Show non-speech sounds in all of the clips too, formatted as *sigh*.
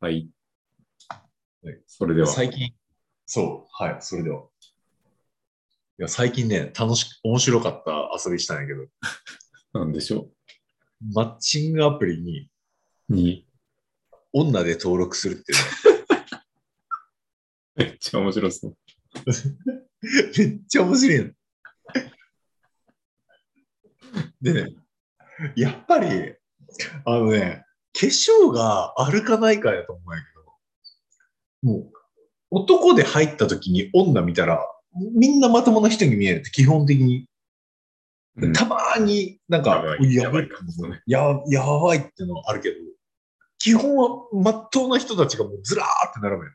はい。はいそれでは。最近、そう、はい、それでは。いや、最近ね、楽しく、面白かった遊びしたんやけど、*laughs* なんでしょマッチングアプリにう。に、女で登録するっていう *laughs* めっちゃ面白そう。の *laughs* めっちゃ面白いの。でね、やっぱり、あのね、化粧があるかないかやと思うんやけど、もう、男で入った時に女見たら、みんなまともな人に見えるって基本的にうんたまーになんか、やばい感じのねややばいってのはあるけど、基本はまっとうな人たちがもうずらーって並ぶよ。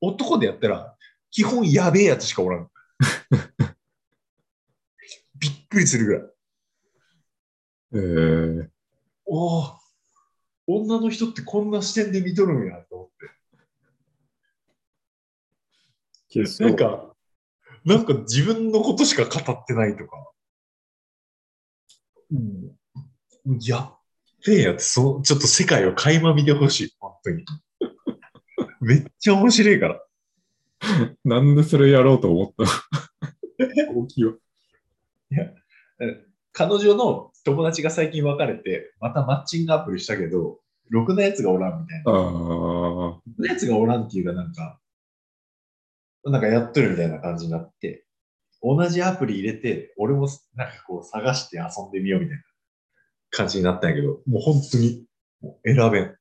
男でやったら、基本やべえやつしかおらん。*laughs* びっくりするぐらい。えー、おお、女の人ってこんな視点で見とるんやと思って。なんか、なんか自分のことしか語ってないとか。うん。やっべえやつ、そちょっと世界を垣間見てほしい。本当に。めっちゃ面白いから。なんでそれやろうと思ったの？*laughs* 大きいわ。彼女の友達が最近別れて、またマッチングアプリしたけど、ろくなやつがおらんみたいな。ろくなやつがおらんっていうかなんか、なんかやっとるみたいな感じになって、同じアプリ入れて、俺もなんかこう探して遊んでみようみたいな感じになったんやけど、もう本当にもう選べん。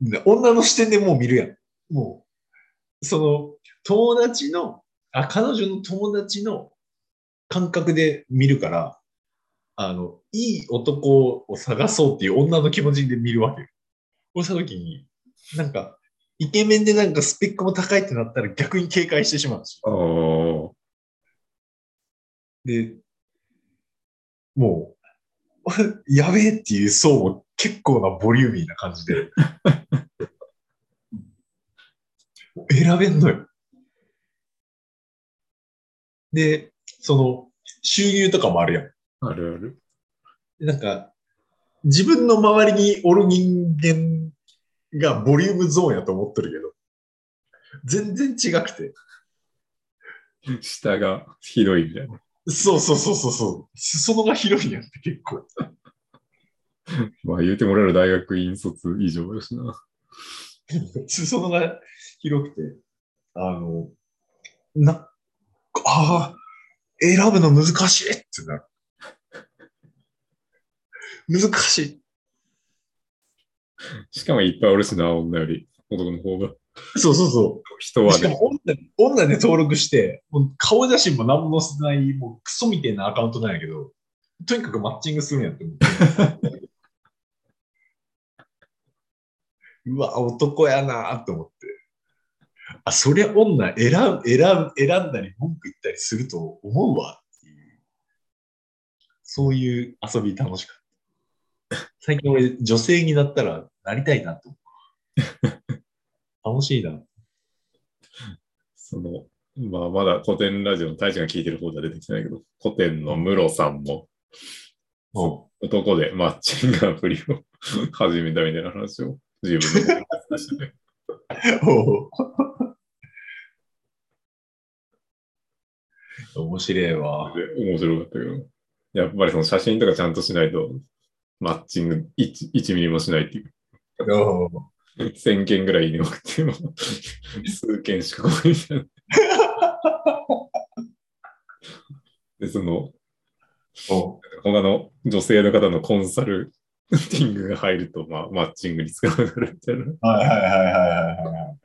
で女の視点でもう見るやん。もう、その友達の、あ、彼女の友達の感覚で見るから、あの、いい男を探そうっていう女の気持ちで見るわけよ。こうしたときに、なんか、イケメンでなんかスペックも高いってなったら逆に警戒してしまうし。ああ、で、もう、*laughs* やべえっていう層も結構なボリューミーな感じで。*laughs* 選べんのよ。で、その、収入とかもあるやん。あるある。なんか、自分の周りにおる人間がボリュームゾーンやと思ってるけど、全然違くて。下が広いみたいな。そうそうそうそうそう。裾野が広いんやって結構。まあ言うてもらえる大学院卒以上だしな。裾野が広くて、あの、な、ああ、選ぶの難しいってなる。難しい。しかもいっぱいおるしな、女より男の方が。そうそうそう。人はね。しかも女女で登録して、もう顔写真も何も載せない、もうクソみたいなアカウントなんやけど、とにかくマッチングするんやって思って。*laughs* うわ、男やなと思って。あ、そりゃ女選ん選ん選んだり文句言ったりすると思うわっていう。そういう遊び楽しかった。最近俺女性になったらなりたいなと思う。楽しいな。その、まあまだ古典ラジオの大使が聞いてる方では出てきてないけど、古典の室さんも、も男でマッチングアプリを *laughs* 始めたみたいな話を自分で話してて。面白いわ。で面白かったけど、やっぱりその写真とかちゃんとしないと、マッチング 1, 1ミリもしないっていう。おう1000件ぐらいに送っても、数件しか来ないみたいな。で、その、他の女性の方のコンサルティングが入ると、まあ、マッチングに使わなるみたいな。はいはいはいはいはいはい。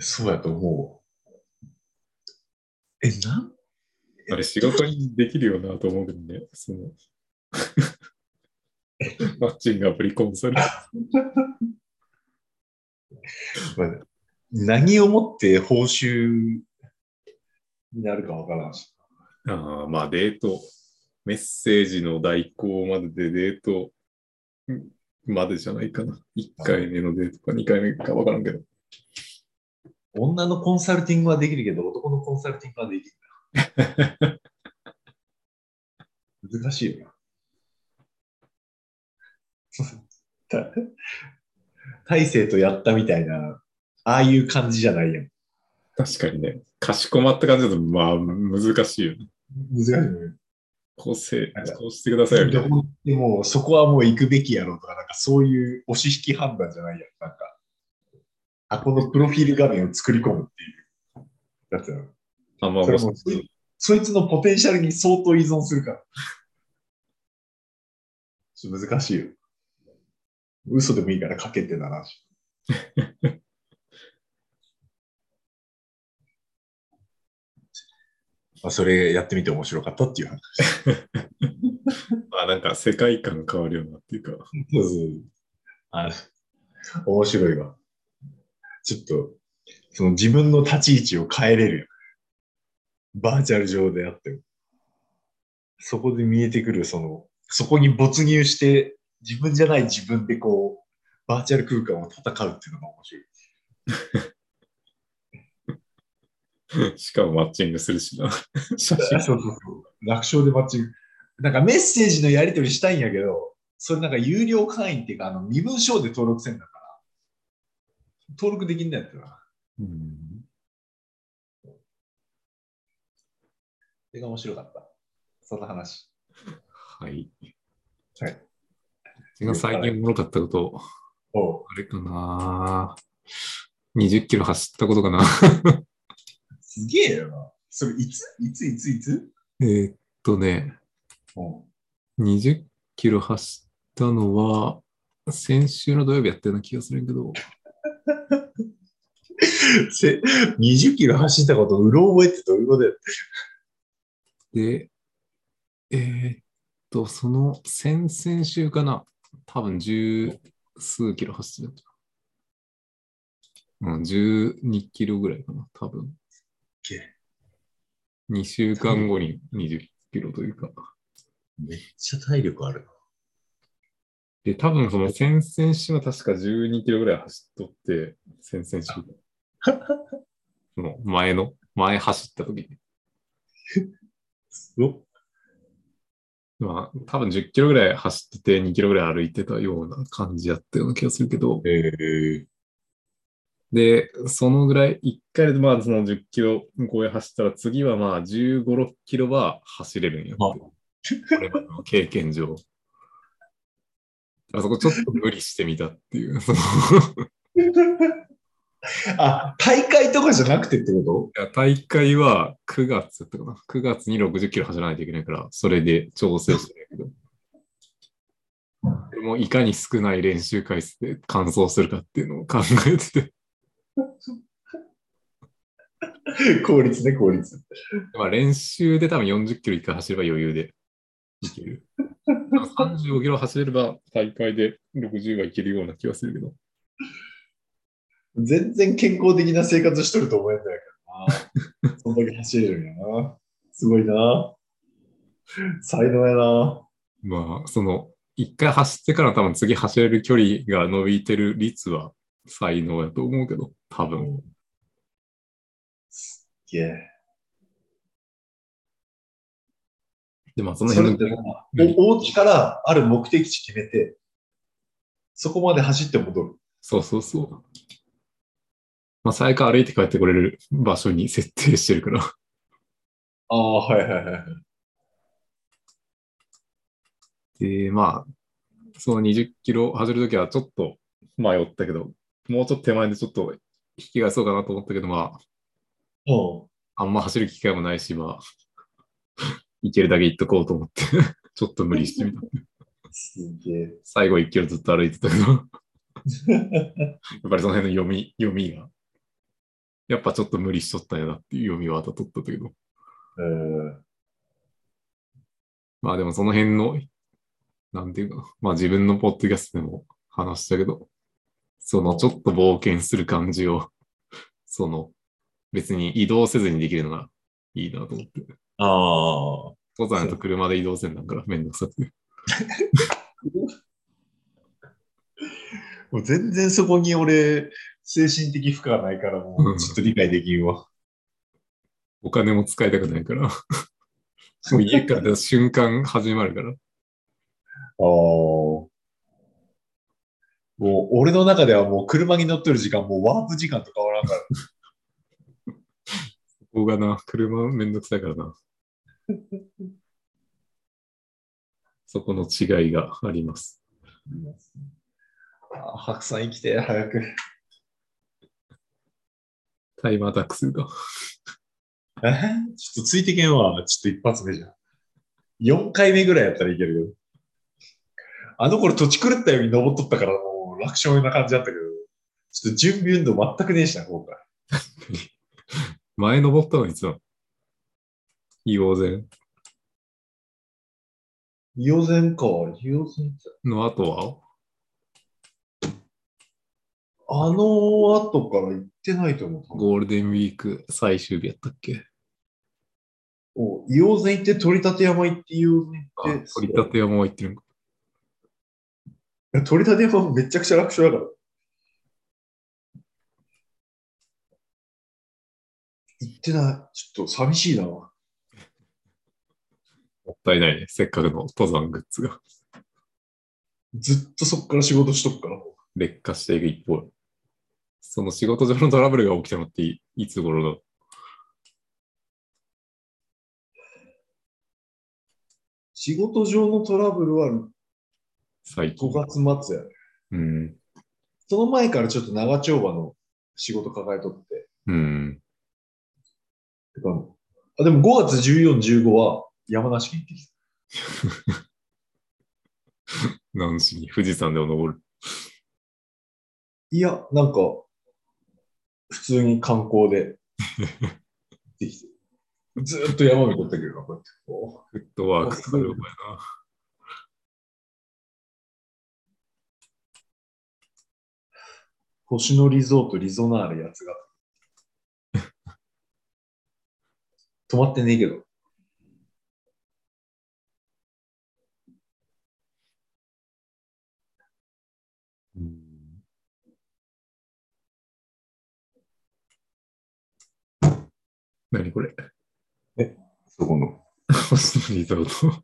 そうやと思う。え、なん？あれ、仕事にできるよなと思うけどね、その、*laughs* マッチングアプリコンサル。*laughs* まあ何をもって報酬になるかわからんし。ああ、まあデート、メッセージの代行まででデートまでじゃないかな。1回目のデートか2回目かわからんけど。女のコンサルティングはできるけど、男のコンサルティングはできる。*laughs* 難しいよな。た *laughs* 大勢とやったみたいな、ああいう感じじゃないやん。確かにね。かしこまった感じだと、まあ、難しいよね。難しいよね。こうせこうしてくださいみたいな。でも、そこはもう行くべきやろうとか、なんかそういう押し引き判断じゃないやん。なんか、あ、このプロフィール画面を作り込むっていうやつやろ。あ、まあ、それもそいつのポテンシャルに相当依存するから。難しいよ。嘘でもいいから書けってな話。*laughs* まあ、それやってみて面白かったっていう話。*laughs* まあ、なんか世界観変わるようなっていうか。そうそう。あ面白いわ。ちょっと、その自分の立ち位置を変えれるよ。バーチャル上であっても。そこで見えてくる、その、そこに没入して、自分じゃない自分でこう、バーチャル空間を戦うっていうのが面白い。*laughs* しかもマッチングするしな。写真。そうそうそう。楽勝でマッチング。なんかメッセージのやり取りしたいんやけど、それなんか有料会員っていうか、あの、身分証で登録せんだから、登録できんだやったな。うんそれが面白かった。そんな話。はい。はい。最近おもろかったこと、おうあれかな20キロ走ったことかなすげえよな。それいつ？いつ？いつ？いつ？えーっとね、うん。20キロ走ったのは、先週の土曜日やったような気がするけど、せ *laughs* 20キロ走ったこと、うろ覚えってどういうことや？で、えーっと、その先々週かな、多分十数キロ走ってた。うん、12キロぐらいかな、多分。け2週間後に20キロというか。めっちゃ体力あるで、多分その先々週は確か12キロぐらい走っとって、先々週。*laughs* その前の、前走った時に。*laughs* な。おまあ、多分10キロぐらい走ってて2キロぐらい歩いてたような感じやったような気がするけど、ええで、そのぐらい、1回でまあその10キロ超え走ったら次はまあ15、6キロは走れるんやって。あこれまでの経験上。*laughs* あそこちょっと無理してみたっていう。あ、大会とかじゃなくてってこいや大会は9月やったかな。9月に60キロ走らないといけないから、それで調整してるけど。*laughs* でもいかに少ない練習回数で完走するかっていうのを考えてて。と *laughs* 効率ね、効率。まあ練習で多分40キロ一回走れば余裕でいける。*laughs* 35キロ走れれば大会で60はいけるような気がするけど。全然健康的な生活しとると思えんだけどな。*laughs* そんだけ走れるんやな。すごいな。才能やな。まあ、その、一回走ってから多分次走れる距離が伸びてる率は才能やと思うけど、多分。いや。で、まあそのそれ辺のおお家からある目的地決めて、そこまで走って戻る。そうそうそう。まあ、最悪歩いて帰ってこれる場所に設定してるから。ああ、はいはいはい。で、まあ、その20キロ走るときはちょっと迷ったけど、もうちょっと手前でちょっと引き返そうかなと思ったけど、まうん。あ、あんま走る機会もないし、まあ、*laughs* 行けるだけ行っとこうと思って、*laughs* ちょっと無理してみた。すげえ。最後1キロずっと歩いてたけど、*laughs* やっぱりその辺の読み、読みが、やっぱちょっと無理しとったんやなっていう読みは当たっとったけど、うん。まあでもその辺の、なんていうかな、まあ自分のポッドキャストでも話したけど、そのちょっと冒険する感じを、その別に移動せずにできるのがいいなと思って。ああ。登山やと車で移動せんなんからめんどくさくて。*laughs* もう全然そこに俺、精神的負荷はないから、もうちょっと理解できんわ。お金も使いたくないから。*laughs* もう家から出た瞬間始まるから。ああ。もう、俺の中ではもう車に乗ってる時間、もうワープ時間と変わらんから。*laughs* ここがな、車めんどくさいからな。*laughs* そこの違いがあります。あ白さん生きて、早く。タイムアタックするか。え？ちょっとついてけんわ。ちょっと一発目じゃん。4回目ぐらいやったらいけるけど。あの頃土地狂ったように登っとったからもう楽勝な感じだったけど、ちょっと準備運動全くねえしな、今回。前登ったのいつだ硫黄泉硫黄泉か。硫黄泉。の後は？あの後から行ってないと思う。ゴールデンウィーク最終日やったっけ？お硫黄泉行って取り立山行って硫黄泉あ行って。取り立て山は行ってるんか。取り立て山めちゃくちゃ楽勝だから。行ってない。ちょっと寂しいな。もったいないね。せっかくの登山グッズがずっとそっから仕事しとくから。劣化していく一方。その仕事上のトラブルが起きたのっていいつ頃だ仕事上のトラブルは最近5。月末やね。うん。その前からちょっと長丁場の仕事抱えとって。うん。てかあでも5月14、15は山梨県行ってきた。*laughs* 何しに？富士山でも登る。いや、なんか、普通に観光で行ってきて。ずーっと山見とったけどな、こうやって。フットワークかかるお前な。星野リゾートリゾナーレやつが。止まってねえけど。何これ？そこの。星野リゾート。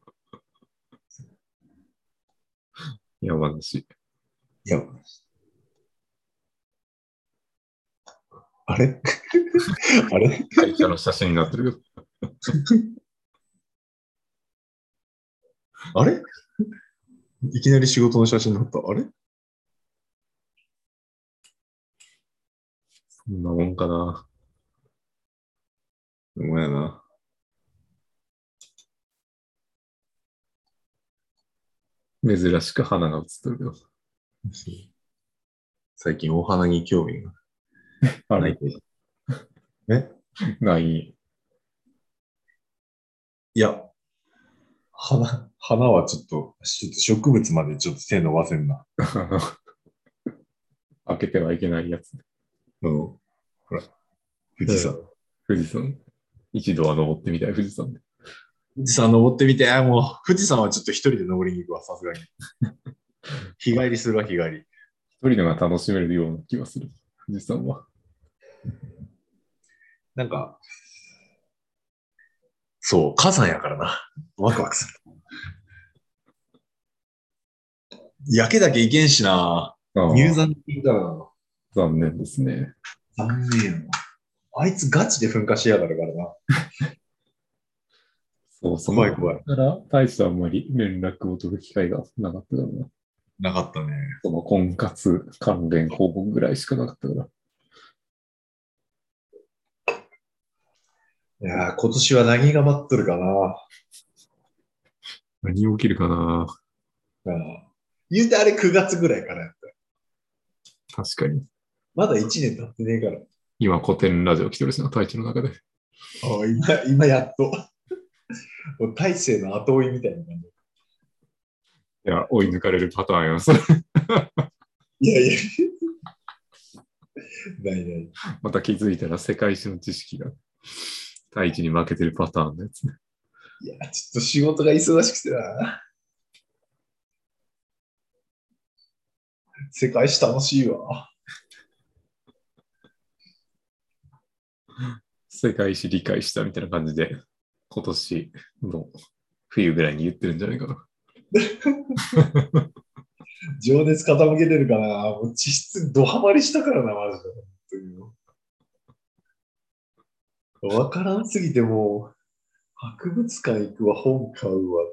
山梨。いや。あれ？*laughs* あれ？会社の写真になってるけど。*laughs* あれ？いきなり仕事の写真になった。あれ？そんなもんかな。うまいな。珍しく花が写ってるけど。最近お花に興味が *laughs* あないけど。え？ない。いや、花、花はちょっと、ちょっと植物までちょっと手伸ばせんな。*laughs* 開けてはいけないやつ。うん。ほら、富士山。富士山。一度は登ってみたい、富士山で。富士山登ってみて、あもう、富士山はちょっと一人で登りに行くわ、さすがに。*laughs* 日帰りするわ、日帰り。一人のが楽しめるような気がする。富士山は。なんか、そう、火山やからな。ワクワクする。焼けだけいけんしな。入山できんからな。残念ですね。残念やな。あいつガチで噴火しやがるからな。そうそう。怖い怖い。だから、大してあんまり連絡を取る機会がなかったからな。なかったね。その婚活関連報告ぐらいしかなかったから。いやー今年は何が待っとるかな。何起きるかなうん言うてあれ9月ぐらいからやった。確かに。まだ1年経ってねえから。今、古典ラジオ来てるしな、大地の中で。あ今、今やっと。大勢の後追いみたいな感じ。いや、追い抜かれるパターンや。そ *laughs* れいやいや。ないない。また気づいたら世界史の知識が大地に負けてるパターンのやつね。いや、ちょっと仕事が忙しくてな。世界史楽しいわ。世界史理解したみたいな感じで、今年の冬ぐらいに言ってるんじゃないかな。情熱傾けてるかなもう地質ドハマりしたからな、マジで。わからんすぎてもう、博物館行くわ、本買うわ、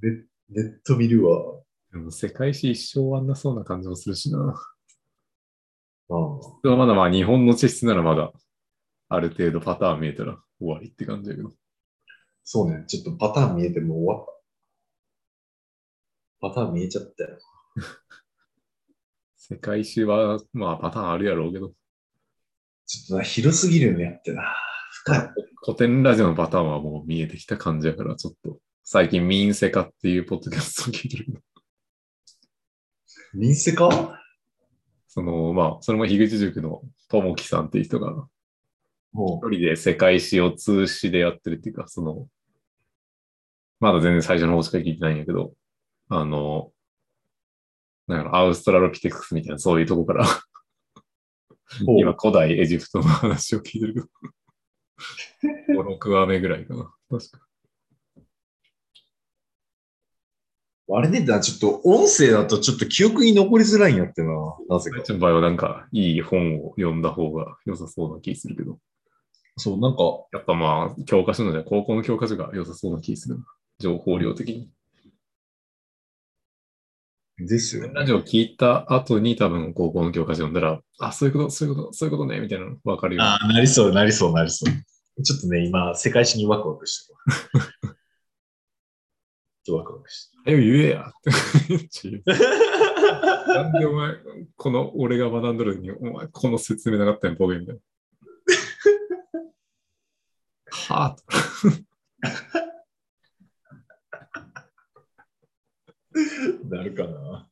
ネネット見るわ。でも世界史一生終わんなそうな感じもするしな。ああまだまあ日本の地質ならまだある程度パターン見えたら終わりって感じだけど。そうね、ちょっとパターン見えてもう終わった。パターン見えちゃったよ。*laughs* 世界史はまあパターンあるやろうけど、ちょっとな、広すぎるよね、やってな。深い。古典ラジオのパターンはもう見えてきた感じやから、ちょっと最近民セカっていうポッドキャストを聞いてるけど。民生かそのまあ、それも樋口塾の友樹さんっていう人がも一人で世界史を通詞でやってるっていうか、その、まだ全然最初の方しか聞いてないんやけど、あの、なんかアウストラロピテクスみたいなそういうとこから、今古代エジプトの話を聞いてるけど、5、6話目ぐらいかな。確か。あれね、だちょっと音声だとちょっと記憶に残りづらいんやってな、なぜかう。ちの場合はなんかいい本を読んだ方が良さそうな気するけど、そう、なんか、やっぱまあ、教科書のじゃ高校の教科書が良さそうな気するな。情報量的に。ですよね。ラジオ聞いた後に多分高校の教科書読んだら、あ、そういうこと、そういうこと、そういうことね、みたいなの分かるよ。ああ、なりそう、なりそう、なりそう。ちょっとね、今、世界史にワクワクしてる。*laughs* ちょっとワクワクしてはよ言えや。*laughs* なんでお前、この俺が学んどるのに、お前、この説明なかったんや、ボケみたいな。はぁ、*laughs* なるかな。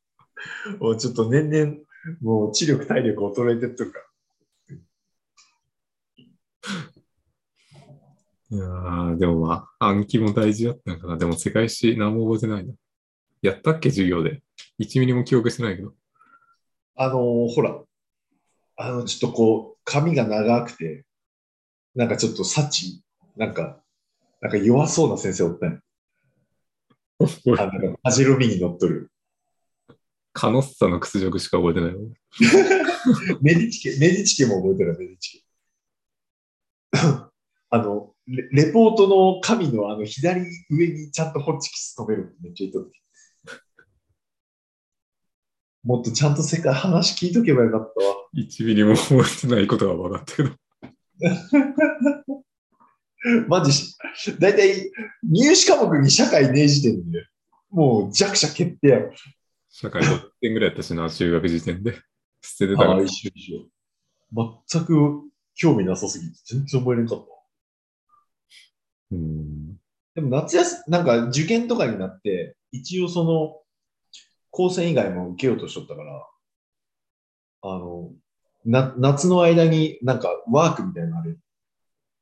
もうちょっと年々、もう知力、体力衰えてっとるから。いやーでもまあ、暗記も大事だったのかな。でも世界史何も覚えてないな。やったっけ、授業で。1ミリも記憶してないけど。あのーほら、あの、ちょっとこう、髪が長くて、なんかちょっと幸、なんか、なんか弱そうな先生おったんやあの、パジェロミに乗っとる。カノッサの屈辱しか覚えてないわ。*laughs* メディチケ、メディチケも覚えてるメディチケ。*coughs* あのレ、レポートの紙のあの左上にちゃんとホッチキス止めるめっちゃ言っと。もっとちゃんと世界話聞いとけばよかったわ。1ミリも覚えてないことが分かったけど。*laughs* *laughs* マジし、だいたい入試科目に社会ねえ時点で、もう弱者決定やろ。社会50点ぐらいやったしな、中学時点で。*laughs* 捨ててたから。一緒一緒。全く興味なさすぎて全然覚えれなかった。うん。でも夏休み、なんか受験とかになって、一応その、高専以外も受けようとしとったから、あの、な、夏の間になんかワークみたいなのあれ、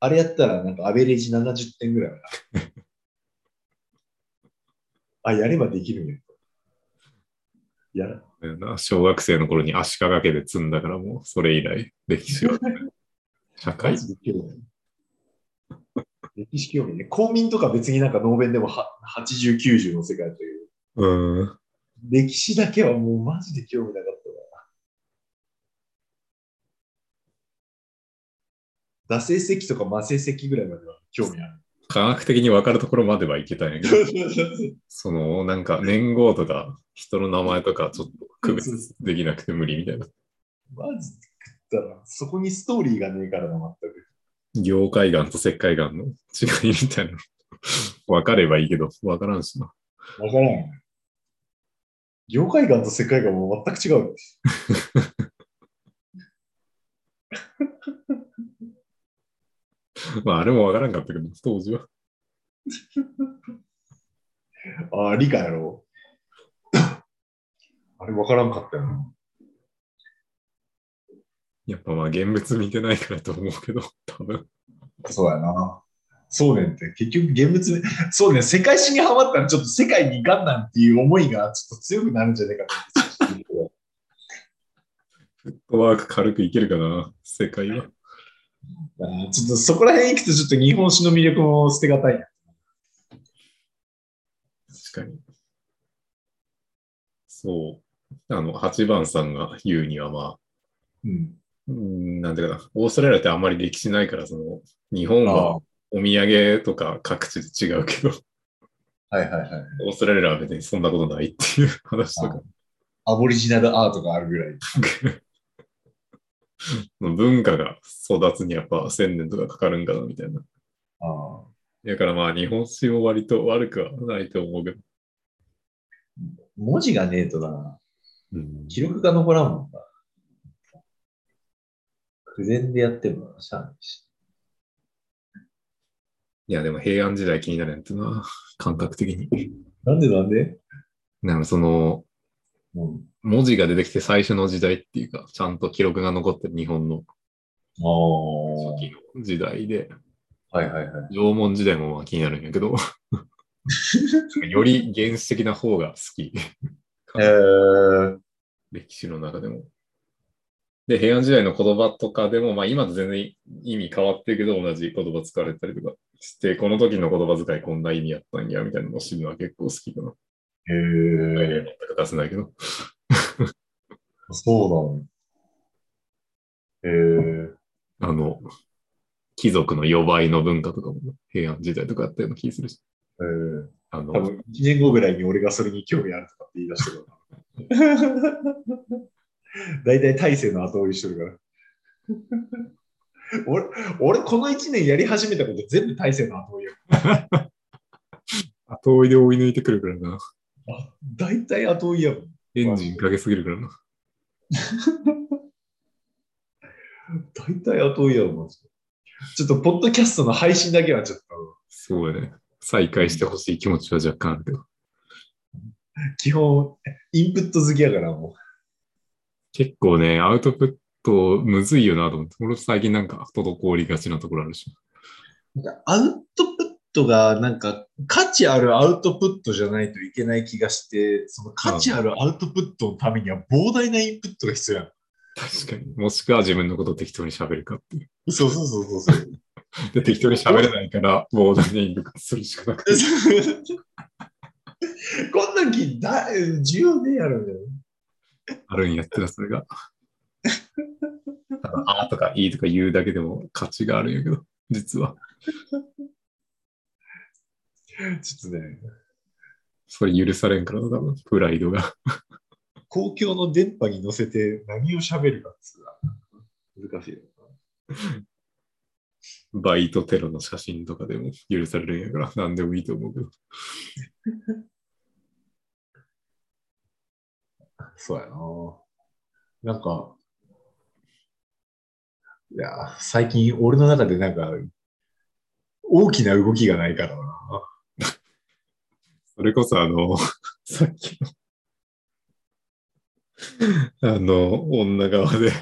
あれやったらなんかアベレージ70点ぐらいある。*laughs* あ、やればできるんや。やら、な小学生の頃に足利家で積んだからもう、それ以来、歴史は。社会マジで興味ない。歴史興味ね。公民とか別になんかノーベンでもは80、90の世界という。うん。歴史だけはもうマジで興味なかったわ。惰性石とか魔性石ぐらいまでは興味ある。科学的に分かるところまではいけたんやけど、*laughs* その、なんか年号とか人の名前とかちょっと区別できなくて無理みたいな。マジで食ったら、そこにストーリーがねえからな、全く。業界岩と石灰岩の違いみたいな。分かればいいけど、分からんしな。わからん。業界岩と世界観も全く違う。*laughs* *laughs* まあ、あれも分からんかったけど、当時は。*laughs* ああ、理科やろ。あれわからんかったよな。やっぱまあ、現物見てないからと思うけど、多分。そうやな。そうねんって、結局現物、そうね、世界史にハマったらちょっと世界にガンなんていう思いがちょっと強くなるんじゃないかなって。フットワーク軽くいけるかな、世界は。ちょっとそこら辺行くとちょっと日本史の魅力も捨てがたいな。確かに。そう。あの、8番さんが言うには、まあ、うん。うんなんていうかな、オーストラリアってあんまり歴史ないから、その、日本はあお土産とか各地で違うけど、はいはいはい。オーストラリアは別にそんなことないっていう話とか、アボリジナルアートがあるぐらい。*laughs* *laughs* 文化が育つにやっぱ1000年とかかかるんかなみたいな。ああ。だからまあ日本史も割と悪くはないと思うけど。文字がねえとな、うん記録が残らんもんな。不全でやってもしゃあないし。いやでも平安時代気になるんやってな、感覚的に。なんでなんで？なんかその、うん。文字が出てきて最初の時代っていうか、ちゃんと記録が残ってる日本の。初期の時代で、はいはいはい。縄文時代もまあ気になるんやけど、*laughs* より原始的な方が好き。えー、歴史の中でも。で、平安時代の言葉とかでも、まあ今と全然意味変わってるけど、同じ言葉使われたりとかして、この時の言葉遣いこんな意味やったんや、みたいなのを知るのは結構好きかな。えー、出せないけど。*laughs* そうなの。えー、あの、貴族の予売の文化とかも平安時代とかあったような気がするし。えー、あの多、分1年後ぐらいに俺がそれに興味あるとかって言い出してるから。*laughs* 大体大勢の後追いしてるから。俺、俺この1年やり始めたこと全部大勢の後追いや。*laughs* 後追いで追い抜いてくるからな。あ、大体後追いやもん。エンジンかけすぎるからな。*laughs* 大体後追いやもん。マジでちょっと、ポッドキャストの配信だけはちょっと、そうやね。再開してほしい気持ちは若干あるけど。基本、インプット好きやからも結構ね、アウトプットむずいよなと思って。俺最近なんか滞りがちなところあるし。う。アウトトが、なんか、価値あるアウトプットじゃないといけない気がして、その価値あるアウトプットのためには膨大なインプットが必要やん。確かに。もしくは自分のことを適当に喋るかっていう。そうそうそうそうそう。*laughs* で、適当に喋れないから、膨大なインプットするしかなくて。*laughs* こんなんきだ重要ねえやろね。あるんやってた、それが。あーとかいいとか言うだけでも価値があるんやけど、実は。*laughs* ちょっとね、それ許されんからな、多分、プライドが。*laughs* 公共の電波に乗せて何を喋るかっつうのは難しいよバイトテロの写真とかでも許されるんやから、何でもいいと思うけど。な。*laughs* そうやな。なんか、いや、最近俺の中でなんか、大きな動きがないからな。それこそあの、*laughs* さっきの、あの、女側で、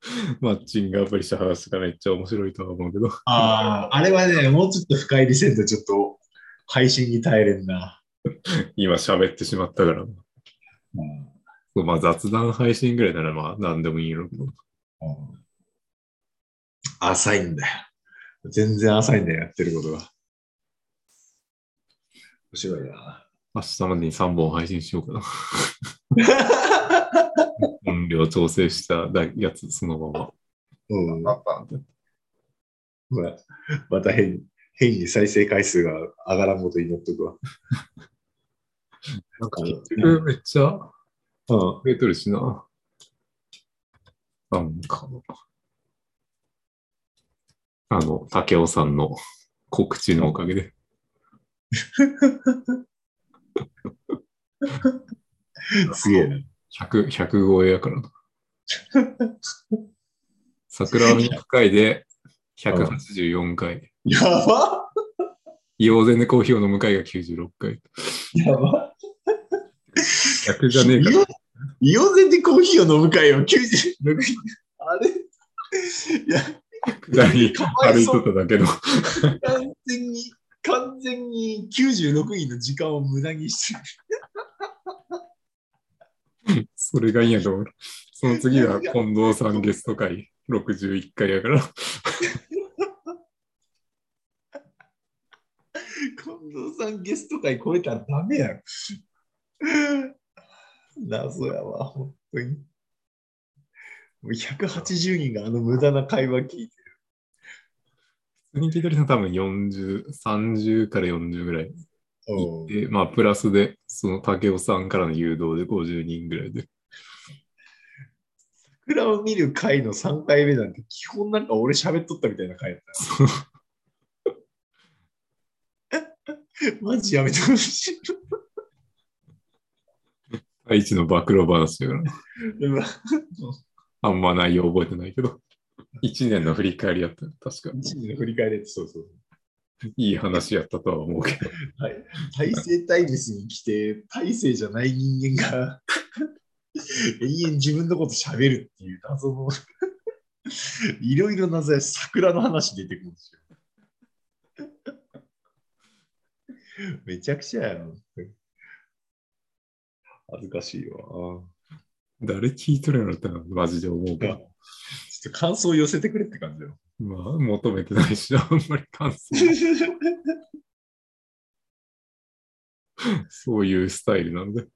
*laughs* マッチングアプリした話がめっちゃ面白いとは思うけど、ああ、あれはね、もうちょっと深入りせんとちょっと配信に耐えれんな。*laughs* 今喋ってしまったから、うん。まあ雑談配信ぐらいならまあ何でもいいの。けど、うん。浅いんだよ。全然浅いんだよ、やってることが。面白いな。明日までに3本配信しようかな。*laughs* 音量調整したやつ、そのまま。うん、まあまた変に変に再生回数が上がらんこと祈っとくわ。*laughs* なんかめっちゃうん。増えとるしな。なんか、あの、竹雄さんの告知のおかげで。*laughs* すげえな。100、100超えやからな。桜は200回で184回。やば硫黄泉でコーヒーを飲む会が96回。やば100じゃねえから。イオゼンでコーヒーを飲む会を96あれ？いや、*laughs* 下り歩いとっただけの。完全に、完全に96人の時間を無駄にしてる。それがいいやと思う。その次は近藤さんゲスト会61回やから。近藤さんゲスト会超えたらダメやろ。謎やわ、本当に。もう180人があの無駄な会話聞いて通に聞いてる人多分40、30から40ぐらいる。いて、まあ、プラスで、その竹雄さんからの誘導で50人ぐらいで。桜を見る会の3回目なんて、基本なんか俺喋っとったみたいな回やった。マジやめてほしい。*laughs* 愛知の暴露話だから、あんま内容覚えてないけど、1年の振り返りやったよ確か。一年の振り返りってそうそう。いい話やったとは思うけど。はい、大成タイムスに来て、大成じゃない人間が *laughs* 永遠自分のこと喋るっていう謎の *laughs* いろいろ謎や桜の話出てくるんですよ。めちゃくちゃやろ。恥ずかしいわ。誰聞いとるやろってマジで思うけ *laughs* ちょど。っと感想を寄せてくれって感じだよ。まあ、求めてないし、*laughs* あんまり感想。*laughs* そういうスタイルなんで。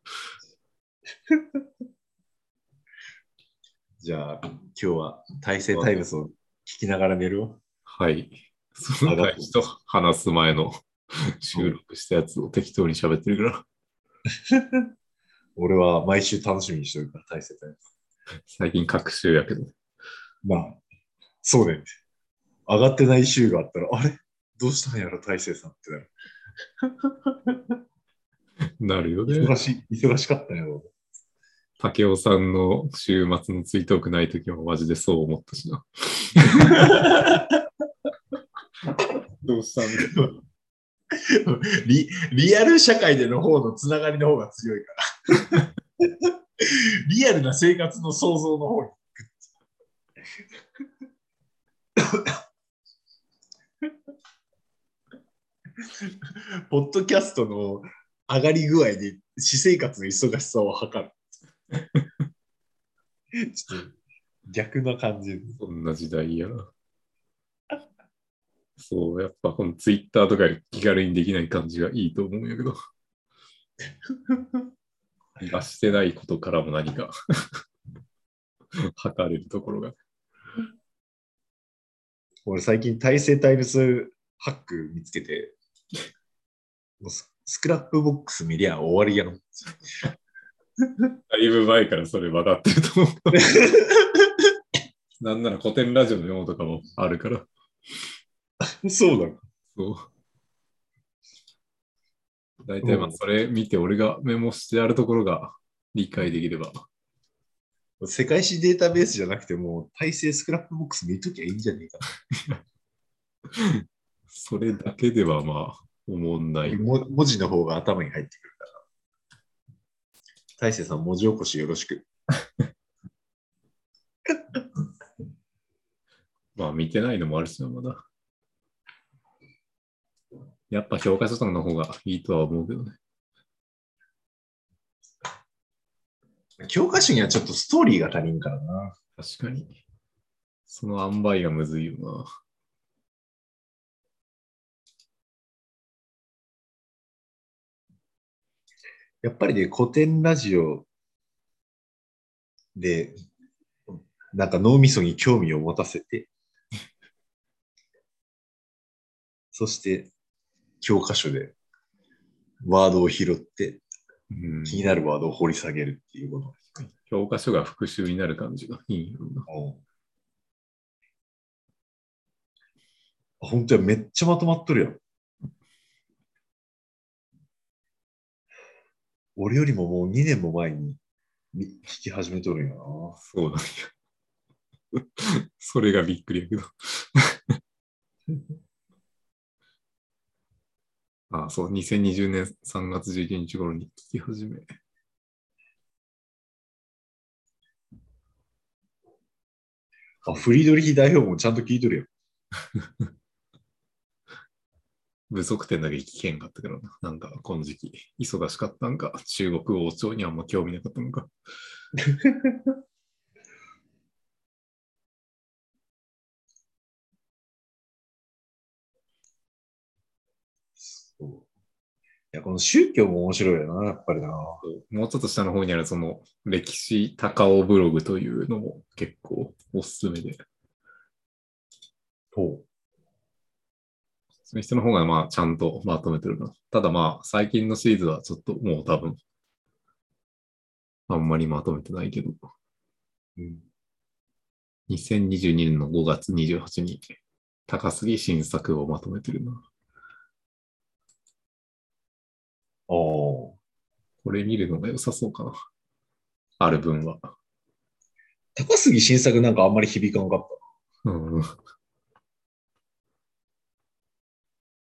じゃあ、今日は大成タイムスを聞きながら寝るわ。はい。その大事と話す前の収録したやつを適当に喋ってるから。*laughs* 俺は毎週楽しみにしてるから、大成タイムス。最近各週やけど。まあ、そうだよね。上がってない週があったら、あれ？どうしたんやろ、大成さんってなる。*laughs* なるよね。忙しい、忙しかったんやろ。竹雄さんの週末のツイートークないときもマジでそう思ったしな。*laughs* どうしたんだろ *laughs* リリアル社会での方のつながりの方が強いから。リアルな生活の想像の方に。ポッドキャストの上がり具合で私生活の忙しさを測る。ちょっと逆な感じ。そんな時代やな。そう、やっぱこのツイッターとかより気軽にできない感じがいいと思うんやけど。*laughs* 出してないことからも何か測れるところが。俺最近大成タイムスハック見つけて、もうススクラップボックス見りゃ終わりやろ。だいぶ前からそれ分かってると思う。*laughs* なんなら古典ラジオの用とかもあるから。そうだ。そう。大体まあそれ見て俺がメモしてあるところが理解できれば。世界史データベースじゃなくてもう大成スクラップボックス見ときゃいいんじゃねえか *laughs* それだけではまあ思んない。も文字の方が頭に入ってくるから。大成さん文字起こしよろしく。*laughs* まあ見てないのもあるしな、まだ。やっぱ教科書とかの方がいいとは思うけどね。教科書にはちょっとストーリーが足りんからな。確かに。その塩梅がむずいよな。やっぱりね、古典ラジオで、なんか脳みそに興味を持たせて、そして教科書でワードを拾ってうん、気になるワードを掘り下げるっていうこと。教科書が復習になる感じがいいよな。本当や、めっちゃまとまっとるやん。俺よりももう2年も前にみ聞き始めとるんやな。そうなんや。*laughs* それがびっくりやけど。*laughs* ああ、そう、2020年3月11日頃に聞き始め。あ、フリードリヒ代表もちゃんと聞いとる *laughs* 不足点だけ聞けんかったからな。なんか、この時期、忙しかったんか、中国王朝にあんま興味なかったのか。*laughs* や、この宗教も面白いよな、やっぱりな。もうちょっと下の方にあるその歴史高尾ブログというのも結構おすすめで。ほその人の方がまあちゃんとまとめてるな。ただまあ最近のシリーズはちょっともう多分あんまりまとめてないけど、う。うん。2022年の5月28日に高杉新作をまとめてるな。おーこれ見るのが良さそうかな。ある分は。高杉新作なんかあんまり響かなかっうん。た。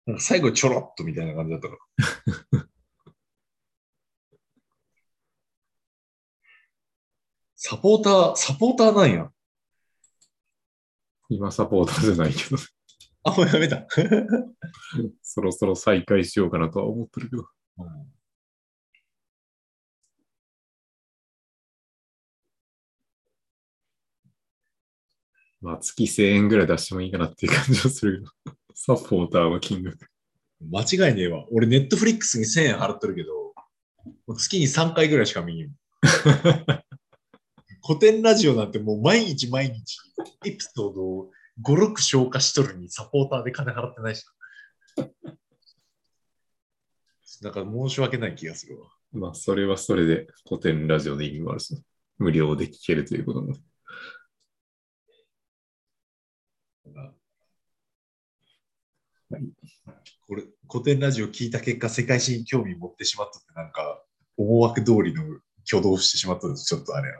なんか最後ちょろっとみたいな感じだったから。*laughs* サポーター、サポーターなんや。今サポーターじゃないけど、あ、もうやめた。*laughs* そろそろ再開しようかなとは思ってるけど。まあ月1000円ぐらい出してもいいかなっていう感じはするけど。*laughs* サポーターは金額。間違いねえわ。俺、ネットフリックスに1000円払ってるけど、月に3回ぐらいしか見んよ。*laughs* 古典ラジオなんてもう毎日毎日エピソードを5、6消化しとるにサポーターで金払ってないし。だから申し訳ない気がするわ。まあそれはそれで古典ラジオで意味もあるし、無料で聞けるということなので。はいこれ古典ラジオ聞いた結果、世界史に興味持ってしまったって、なんか、思惑通りの挙動をしてしまったんです。ちょっとあれや。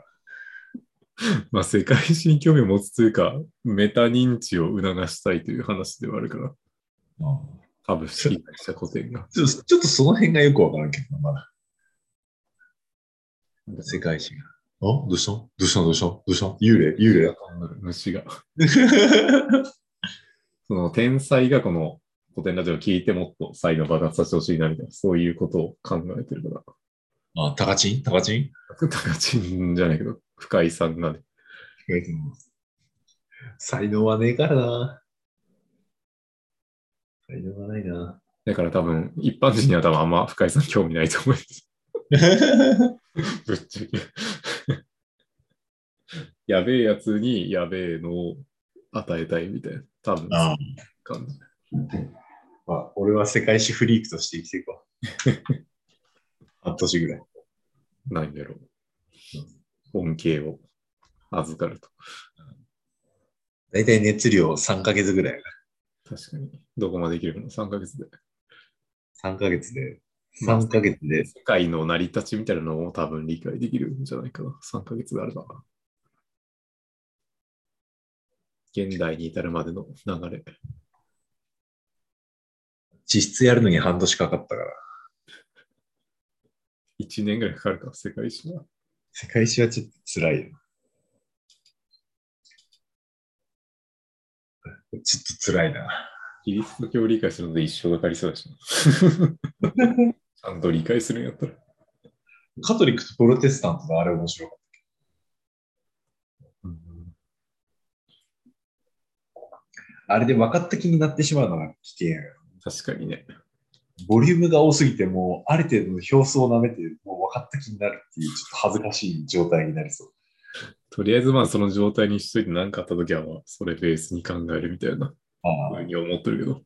*laughs* まあ世界史に興味を持つというか、メタ認知を促したいという話ではあるから、株式会社古典が。ちょっとちょっとその辺がよくわからんけどな、まだ。世界史が。あ？どうした？どうした？どうした？どうした？幽霊？幽霊？虫が。*laughs* その天才がこの古典ラジオを聞いてもっと才能爆発させてほしいなみたいな、そういうことを考えてるから。あ、タカチンタカチン高知じゃないけど、深井さんがね、才能はねえからな。才能がないな。だから多分、一般人には多分あんま深井さん興味ないと思います。*laughs* ぶっちゃけ。やべえやつにやべえのを与えたいみたいな、多分、あ感じ。まあ、俺は世界史フリークとして生きていくわ。*laughs* 半年ぐらい。なんやろう。恩恵を預かると。だいたい熱量3ヶ月ぐらい。確かに。どこまでいけるかな ?3 ヶ月で。3ヶ月で、3ヶ月で、世界の成り立ちみたいなのを多分理解できるんじゃないかな。3ヶ月であれば。現代に至るまでの流れ。実質やるのに半年かかったから。1年ぐらいかかるか、世界史は。世界史はちょっと辛いよ。ちょっと辛いな。キリスト教を理解するので一生かかりそうだしな。*laughs* ちゃんと理解するんやったら。カトリックとプロテスタントのあれ面白かった。あれで分かった気になってしまうのが危険確かにね。ボリュームが多すぎて、もうある程度の表層を舐めて、もう分かった気になるっていう、ちょっと恥ずかしい状態になりそう。とりあえずまあその状態にしといて何かあったときはまあそれベースに考えるみたいなあふうに思ってるけど。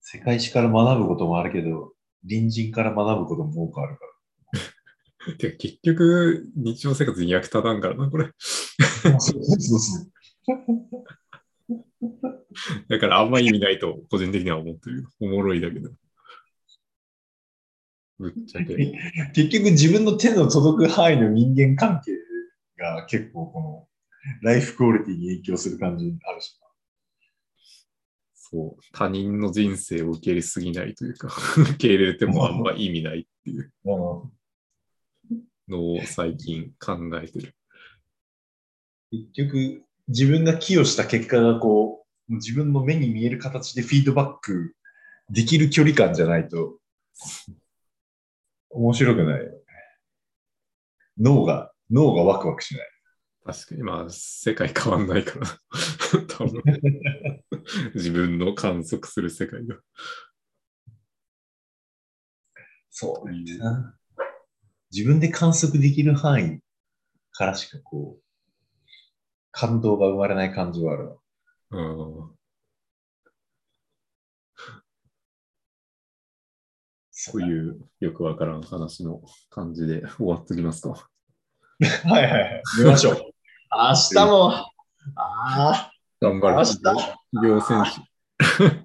世界史から学ぶこともあるけど、隣人から学ぶことも多くあるから。*laughs* てか結局、日常生活に役立たんからな、これ。*laughs* だからあんま意味ないと個人的には思ってる。おもろいだけど。ぶっちゃけ。*laughs* 結局自分の手の届く範囲の人間関係が結構このライフクオリティに影響する感じにあるしそう。他人の人生を受け入れすぎないというか、*laughs* 受け入れてもあんま意味ないっていうな。のを最近考えてる。結局自分が寄与した結果がこう自分の目に見える形でフィードバックできる距離感じゃないと面白くないよね。脳が、脳がワクワクしない。確かに、まあ、世界変わんないから、*laughs* 多分 *laughs* 自分の観測する世界が。そうなんだな。自分で観測できる範囲からしかこう、感動が生まれない感じはあるわ。うんそというよくわからん話の感じで終わっときますか。*laughs* はいはいはい。寝ましょう。明日も、ああ、頑張る。明日両選手。*laughs*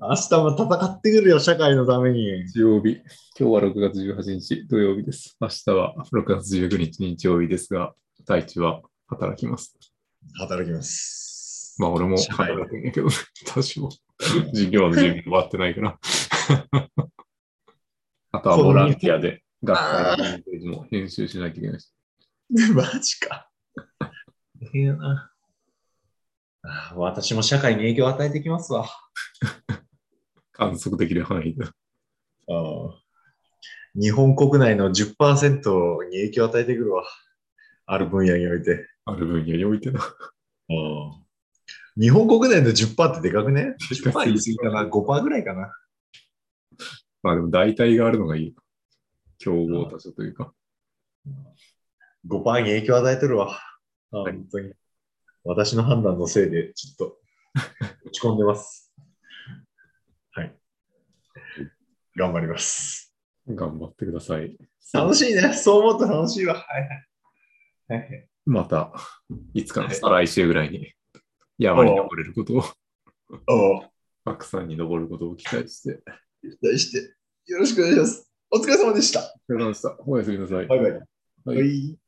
明日も戦ってくるよ、社会のために。日曜日。今日は6月18日土曜日です。明日は6月19日日曜日ですが、太一は働きます。働きます。まあ俺も働くんやけど、多少。授業の準備終わってないから。あとはボランティアで学会のホームページも編集しないといけないし。*laughs* マジか。大変やな。ああ私も社会に影響を与えてきますわ。観測できる範囲で。ああ日本国内の10%に影響を与えてくるわ。ある分野において。ある分野においてな。ああ日本国内の10%ってでかくね？でか ?10% 言い過ぎかな ?5% ぐらいかな？まあでも代替があるのがいい。競合他社というか。5%に影響を与えてるわ。ああはい本当に。私の判断のせいで、ちょっと落ち込んでます。はい。頑張ります。頑張ってください。楽しいね。そう思うと楽しいわ。はいはい。はいまた、いつかの再来週ぐらいに山に登れることを、おう白山に登ることを期待して。期待して、よろしくお願いします。お疲れ様でした。お疲れ様でした。おやすみなさい。バイバイ。はいはい